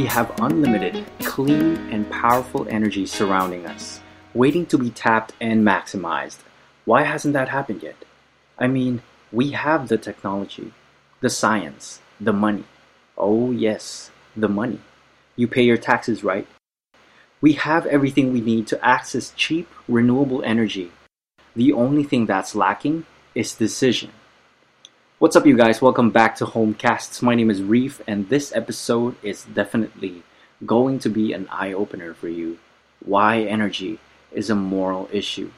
We have unlimited, clean, and powerful energy surrounding us, waiting to be tapped and maximized. Why hasn't that happened yet? I mean, we have the technology, the science, the money. Oh, yes, the money. You pay your taxes, right? We have everything we need to access cheap, renewable energy. The only thing that's lacking is decision. What's up, you guys? Welcome back to Homecasts. My name is Reef, and this episode is definitely going to be an eye opener for you. Why energy is a moral issue.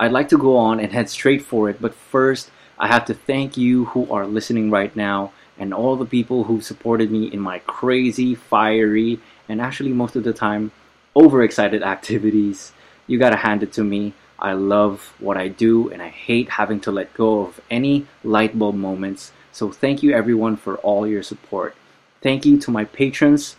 I'd like to go on and head straight for it, but first, I have to thank you who are listening right now and all the people who supported me in my crazy, fiery, and actually most of the time overexcited activities. You gotta hand it to me. I love what I do and I hate having to let go of any light bulb moments. So thank you everyone for all your support. Thank you to my patrons.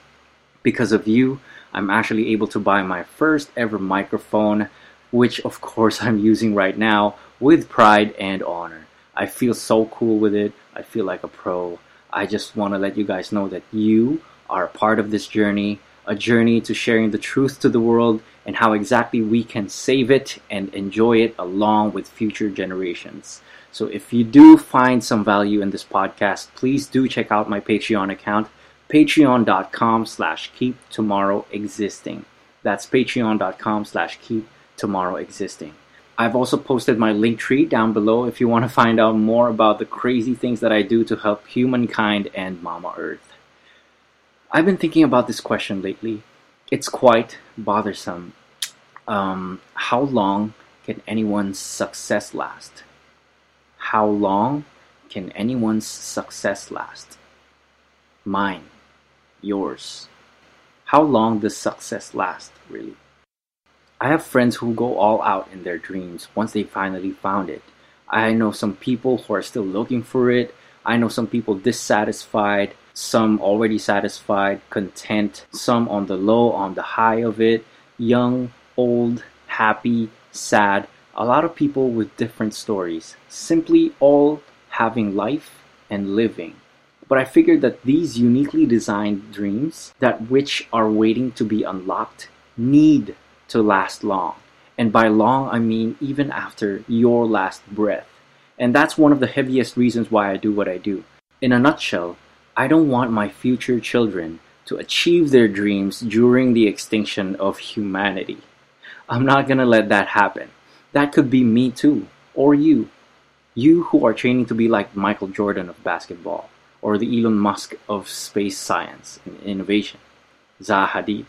Because of you, I'm actually able to buy my first ever microphone, which of course I'm using right now with pride and honor. I feel so cool with it. I feel like a pro. I just want to let you guys know that you are a part of this journey a journey to sharing the truth to the world and how exactly we can save it and enjoy it along with future generations. So if you do find some value in this podcast, please do check out my Patreon account, patreon.com slash keep tomorrow existing. That's patreon.com slash keep tomorrow existing. I've also posted my Linktree down below if you want to find out more about the crazy things that I do to help humankind and Mama Earth. I've been thinking about this question lately. It's quite bothersome. Um, how long can anyone's success last? How long can anyone's success last? Mine, yours. How long does success last, really? I have friends who go all out in their dreams once they finally found it. I know some people who are still looking for it. I know some people dissatisfied some already satisfied, content, some on the low, on the high of it, young, old, happy, sad, a lot of people with different stories, simply all having life and living. But I figured that these uniquely designed dreams, that which are waiting to be unlocked, need to last long. And by long, I mean even after your last breath. And that's one of the heaviest reasons why I do what I do. In a nutshell, I don't want my future children to achieve their dreams during the extinction of humanity. I'm not gonna let that happen. That could be me too, or you. You who are training to be like Michael Jordan of basketball, or the Elon Musk of space science and innovation, Zaha Hadid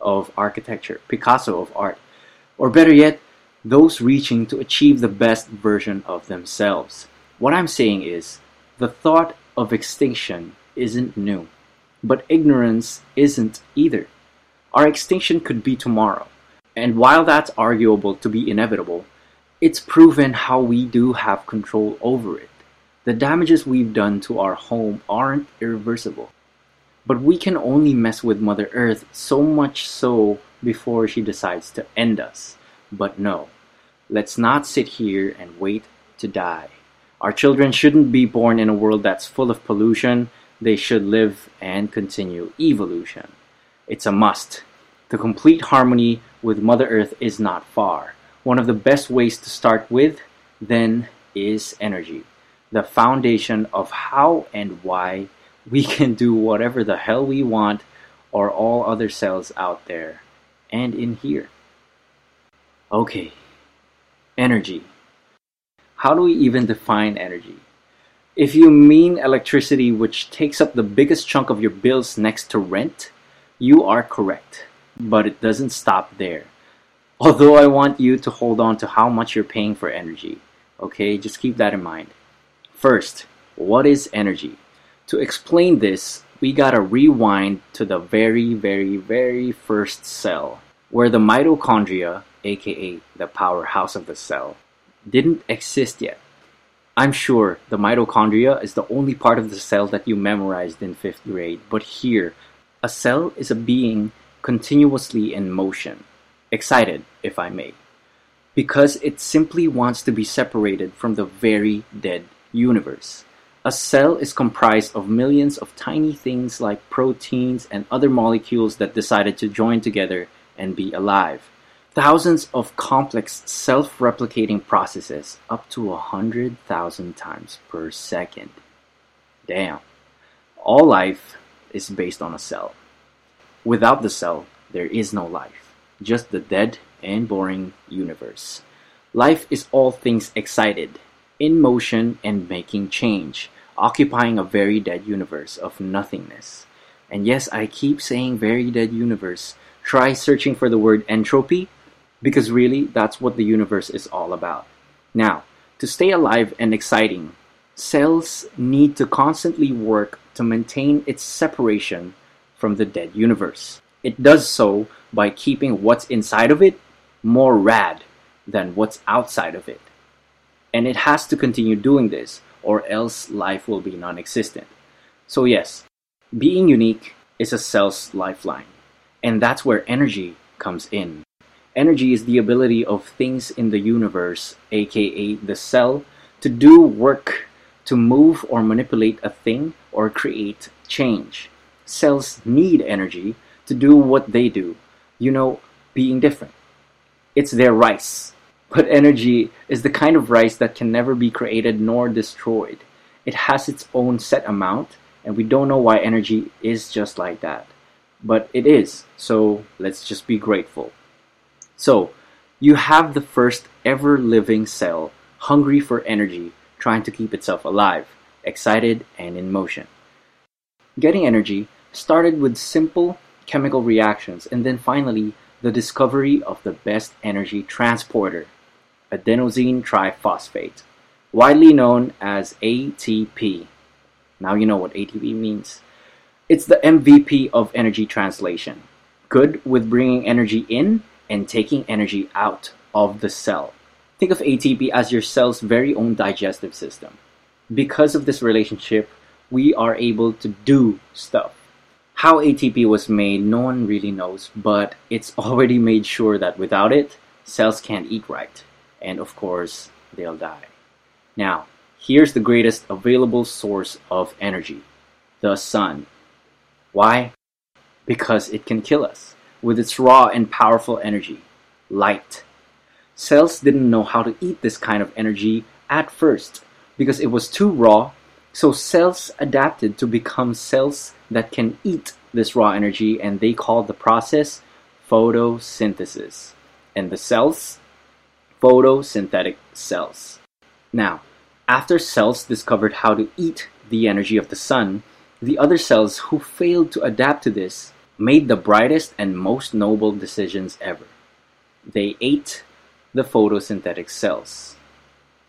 of architecture, Picasso of art, or better yet, those reaching to achieve the best version of themselves. What I'm saying is, the thought of extinction isn't new, but ignorance isn't either. Our extinction could be tomorrow, and while that's arguable to be inevitable, it's proven how we do have control over it. The damages we've done to our home aren't irreversible. But we can only mess with Mother Earth so much so before she decides to end us. But no, let's not sit here and wait to die. Our children shouldn't be born in a world that's full of pollution, they should live and continue evolution. It's a must. The complete harmony with Mother Earth is not far. One of the best ways to start with, then, is energy. The foundation of how and why we can do whatever the hell we want or all other cells out there and in here. Okay, energy. How do we even define energy? If you mean electricity, which takes up the biggest chunk of your bills next to rent, you are correct. But it doesn't stop there. Although I want you to hold on to how much you're paying for energy. Okay, just keep that in mind. First, what is energy? To explain this, we gotta rewind to the very, very, very first cell, where the mitochondria, aka the powerhouse of the cell, didn't exist yet. I'm sure the mitochondria is the only part of the cell that you memorized in fifth grade, but here, a cell is a being continuously in motion, excited, if I may, because it simply wants to be separated from the very dead universe. A cell is comprised of millions of tiny things like proteins and other molecules that decided to join together and be alive. Thousands of complex self replicating processes, up to a hundred thousand times per second. Damn. All life is based on a cell. Without the cell, there is no life, just the dead and boring universe. Life is all things excited, in motion and making change, occupying a very dead universe of nothingness. And yes, I keep saying very dead universe. Try searching for the word entropy, because really, that's what the universe is all about. Now, to stay alive and exciting, cells need to constantly work to maintain its separation from the dead universe. It does so by keeping what's inside of it more rad than what's outside of it. And it has to continue doing this, or else life will be non existent. So, yes, being unique is a cell's lifeline, and that's where energy comes in. Energy is the ability of things in the universe, aka the cell, to do work, to move or manipulate a thing or create change. Cells need energy to do what they do, you know, being different. It's their rice. But energy is the kind of rice that can never be created nor destroyed. It has its own set amount, and we don't know why energy is just like that. But it is, so let's just be grateful. So, you have the first ever living cell hungry for energy, trying to keep itself alive, excited, and in motion. Getting energy started with simple chemical reactions and then finally the discovery of the best energy transporter, adenosine triphosphate, widely known as ATP. Now you know what ATP means. It's the MVP of energy translation, good with bringing energy in and taking energy out of the cell. Think of ATP as your cell's very own digestive system. Because of this relationship, we are able to do stuff. How ATP was made, no one really knows, but it's already made sure that without it, cells can't eat right. And of course, they'll die. Now, here's the greatest available source of energy the sun. Why? Because it can kill us with its raw and powerful energy light. Cells didn't know how to eat this kind of energy at first because it was too raw, so cells adapted to become cells that can eat this raw energy, and they call the process photosynthesis. And the cells? Photosynthetic cells. Now, after cells discovered how to eat the energy of the sun, the other cells who failed to adapt to this made the brightest and most noble decisions ever. They ate the photosynthetic cells.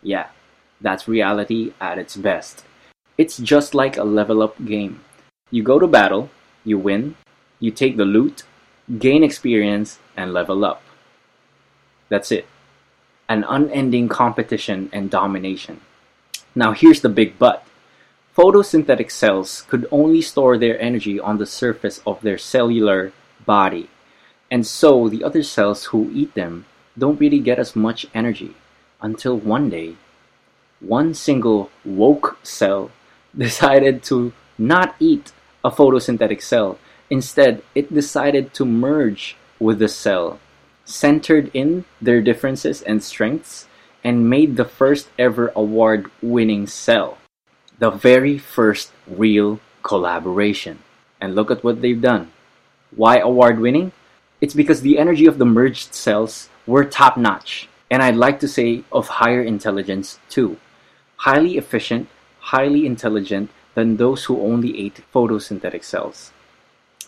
Yeah, that's reality at its best. It's just like a level up game. You go to battle, you win, you take the loot, gain experience, and level up. That's it. An unending competition and domination. Now, here's the big but photosynthetic cells could only store their energy on the surface of their cellular body, and so the other cells who eat them don't really get as much energy until one day, one single woke cell decided to not eat a photosynthetic cell. Instead, it decided to merge with the cell, centered in their differences and strengths, and made the first ever award winning cell. The very first real collaboration. And look at what they've done. Why award winning? It's because the energy of the merged cells were top notch, and I'd like to say of higher intelligence too. Highly efficient, highly intelligent, than those who only ate photosynthetic cells.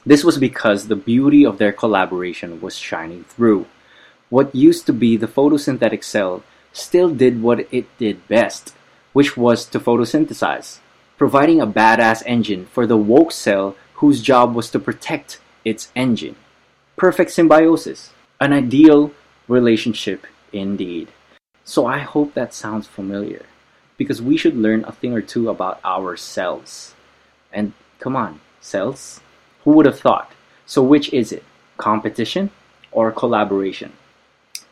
This was because the beauty of their collaboration was shining through. What used to be the photosynthetic cell still did what it did best, which was to photosynthesize, providing a badass engine for the woke cell whose job was to protect its engine. Perfect symbiosis, an ideal relationship indeed. So I hope that sounds familiar because we should learn a thing or two about ourselves. And come on, cells? Who would have thought? So, which is it? Competition or collaboration?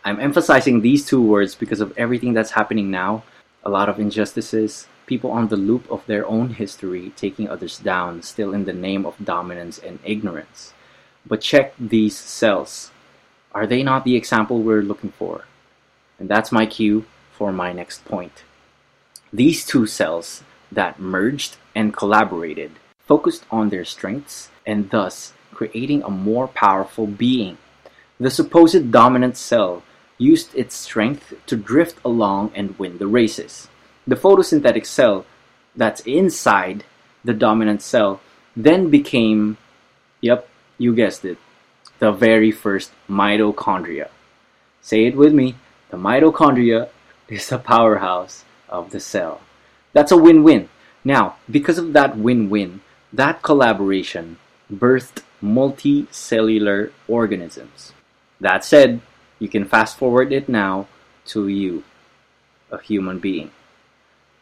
I'm emphasizing these two words because of everything that's happening now a lot of injustices, people on the loop of their own history, taking others down, still in the name of dominance and ignorance. But check these cells. Are they not the example we're looking for? And that's my cue for my next point. These two cells that merged and collaborated focused on their strengths and thus creating a more powerful being. The supposed dominant cell used its strength to drift along and win the races. The photosynthetic cell that's inside the dominant cell then became, yep, you guessed it, the very first mitochondria. Say it with me the mitochondria is the powerhouse of the cell. That's a win win. Now, because of that win win, that collaboration birthed multicellular organisms. That said, you can fast forward it now to you, a human being,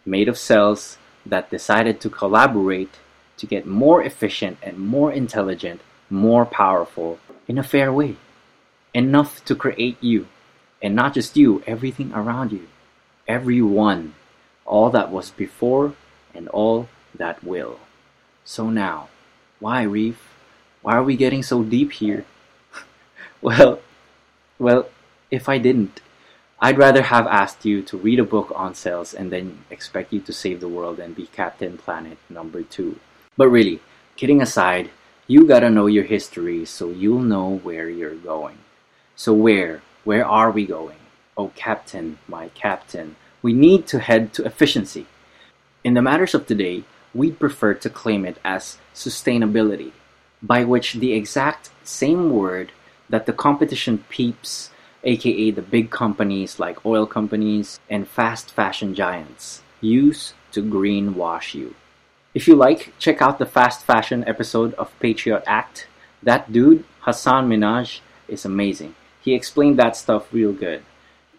made of cells that decided to collaborate to get more efficient and more intelligent, more powerful in a fair way. Enough to create you. And not just you, everything around you. Everyone. All that was before and all that will. So now, why, Reef? Why are we getting so deep here? well, well, if I didn't, I'd rather have asked you to read a book on sales and then expect you to save the world and be Captain Planet number two. But really, kidding aside, you gotta know your history so you'll know where you're going. So, where? Where are we going? Oh, Captain, my Captain, we need to head to efficiency. In the matters of today, we'd prefer to claim it as sustainability, by which the exact same word that the competition peeps, aka the big companies like oil companies and fast fashion giants, use to greenwash you. If you like, check out the fast fashion episode of Patriot Act. That dude, Hasan Minhaj, is amazing. He explained that stuff real good.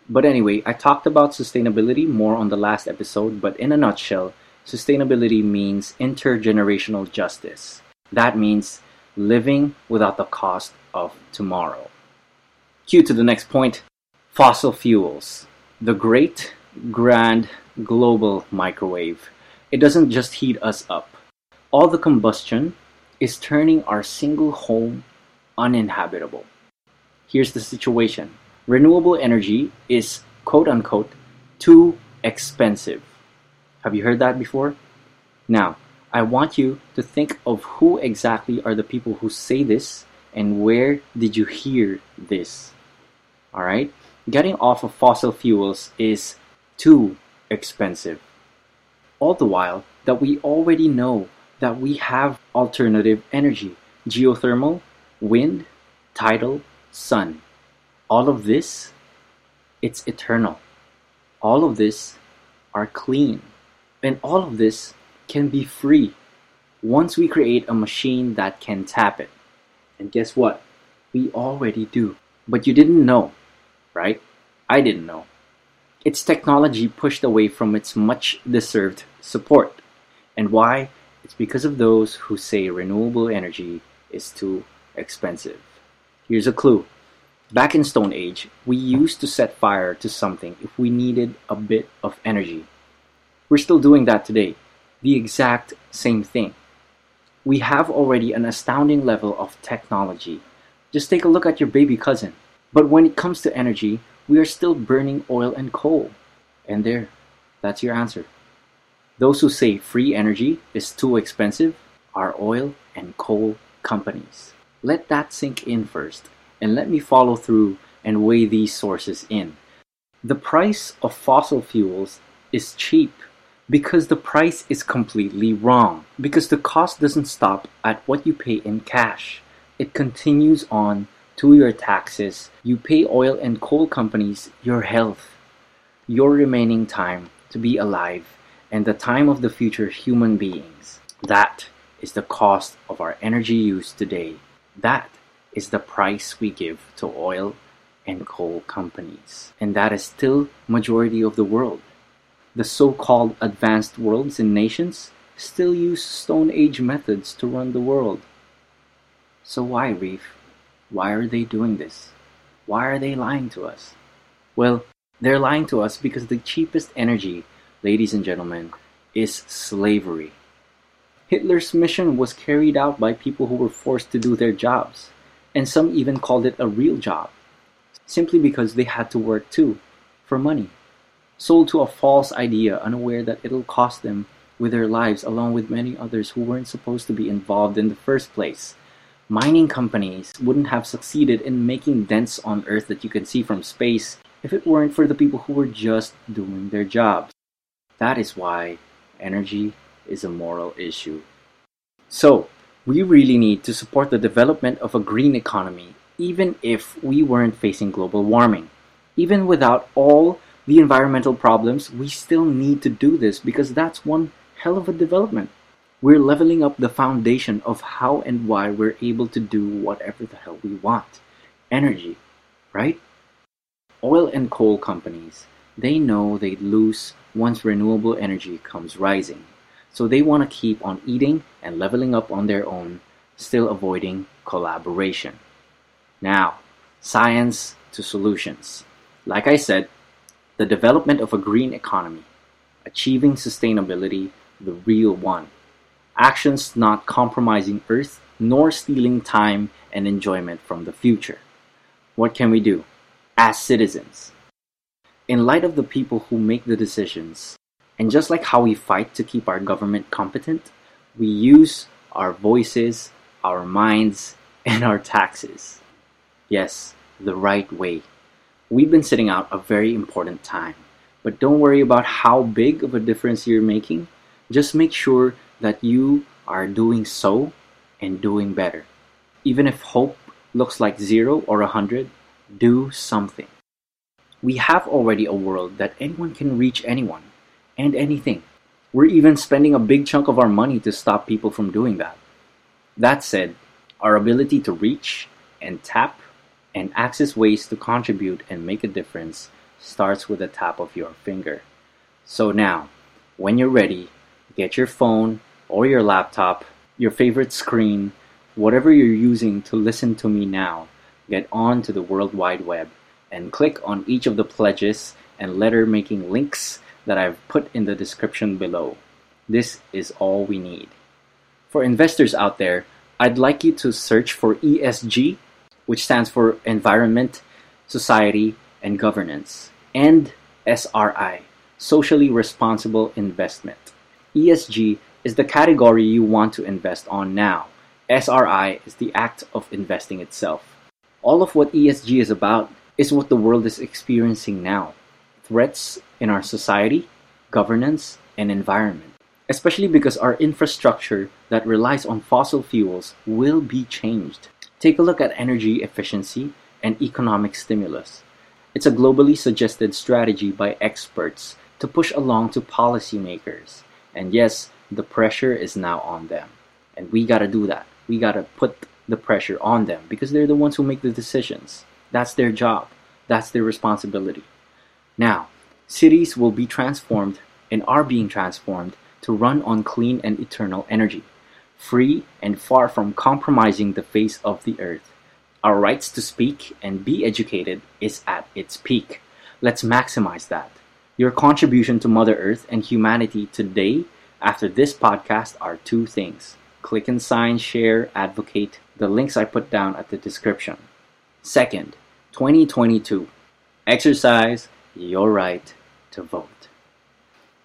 But anyway, I talked about sustainability more on the last episode, but in a nutshell, sustainability means intergenerational justice. That means living without the cost of tomorrow. Cue to the next point fossil fuels. The great, grand, global microwave. It doesn't just heat us up. All the combustion is turning our single home uninhabitable. Here's the situation renewable energy is quote unquote too expensive. Have you heard that before? Now, I want you to think of who exactly are the people who say this and where did you hear this? All right? Getting off of fossil fuels is too expensive. All the while that we already know that we have alternative energy geothermal, wind, tidal, sun. All of this, it's eternal. All of this are clean. And all of this can be free once we create a machine that can tap it. And guess what? We already do. But you didn't know, right? I didn't know. Its technology pushed away from its much deserved support. And why? It's because of those who say renewable energy is too expensive. Here's a clue. Back in Stone Age, we used to set fire to something if we needed a bit of energy. We're still doing that today. The exact same thing. We have already an astounding level of technology. Just take a look at your baby cousin. But when it comes to energy, we are still burning oil and coal. And there, that's your answer. Those who say free energy is too expensive are oil and coal companies. Let that sink in first, and let me follow through and weigh these sources in. The price of fossil fuels is cheap because the price is completely wrong. Because the cost doesn't stop at what you pay in cash, it continues on to your taxes. You pay oil and coal companies your health, your remaining time to be alive, and the time of the future human beings. That is the cost of our energy use today. That is the price we give to oil and coal companies. And that is still majority of the world. The so-called advanced worlds and nations still use Stone Age methods to run the world. So why, Reef? Why are they doing this? Why are they lying to us? Well, they're lying to us because the cheapest energy, ladies and gentlemen, is slavery. Hitler's mission was carried out by people who were forced to do their jobs, and some even called it a real job, simply because they had to work too, for money, sold to a false idea, unaware that it'll cost them with their lives along with many others who weren't supposed to be involved in the first place. Mining companies wouldn't have succeeded in making dents on Earth that you can see from space if it weren't for the people who were just doing their jobs. That is why energy is a moral issue. So, we really need to support the development of a green economy, even if we weren't facing global warming. Even without all the environmental problems, we still need to do this because that's one hell of a development. We're leveling up the foundation of how and why we're able to do whatever the hell we want. Energy, right? Oil and coal companies, they know they'd lose once renewable energy comes rising. So they want to keep on eating and leveling up on their own, still avoiding collaboration. Now, science to solutions. Like I said, the development of a green economy, achieving sustainability, the real one. Actions not compromising Earth nor stealing time and enjoyment from the future. What can we do? as citizens. In light of the people who make the decisions, and just like how we fight to keep our government competent, we use our voices, our minds, and our taxes. Yes, the right way. We've been sitting out a very important time. But don't worry about how big of a difference you're making. Just make sure that you are doing so and doing better. Even if hope looks like zero or a hundred, do something. We have already a world that anyone can reach anyone and anything. We're even spending a big chunk of our money to stop people from doing that. That said, our ability to reach and tap and access ways to contribute and make a difference starts with the tap of your finger. So now, when you're ready, get your phone or your laptop, your favorite screen, whatever you're using to listen to me now, get on to the World Wide Web and click on each of the pledges and letter making links that I've put in the description below. This is all we need. For investors out there, I'd like you to search for ESG, which stands for Environment, Society, and Governance, and SRI, Socially Responsible Investment. ESG is the category you want to invest on now. SRI is the act of investing itself. All of what ESG is about is what the world is experiencing now threats in our society, governance, and environment. Especially because our infrastructure that relies on fossil fuels will be changed. Take a look at energy efficiency and economic stimulus. It's a globally suggested strategy by experts to push along to policymakers. And yes, the pressure is now on them. And we gotta do that. We gotta put the pressure on them because they're the ones who make the decisions. That's their job, that's their responsibility. Now, cities will be transformed and are being transformed to run on clean and eternal energy, free and far from compromising the face of the earth. Our rights to speak and be educated is at its peak. Let's maximize that. Your contribution to Mother Earth and humanity today after this podcast are two things click and sign, share, advocate, the links I put down at the description. Second, 2022. Exercise your right to vote.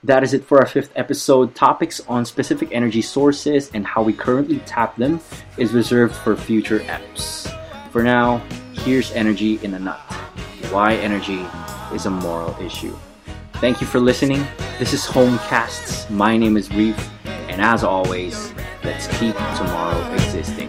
That is it for our fifth episode. Topics on specific energy sources and how we currently tap them is reserved for future eps. For now, here's energy in a nut. Why energy is a moral issue. Thank you for listening. This is Homecasts. My name is Reef, and as always, let's keep tomorrow existing.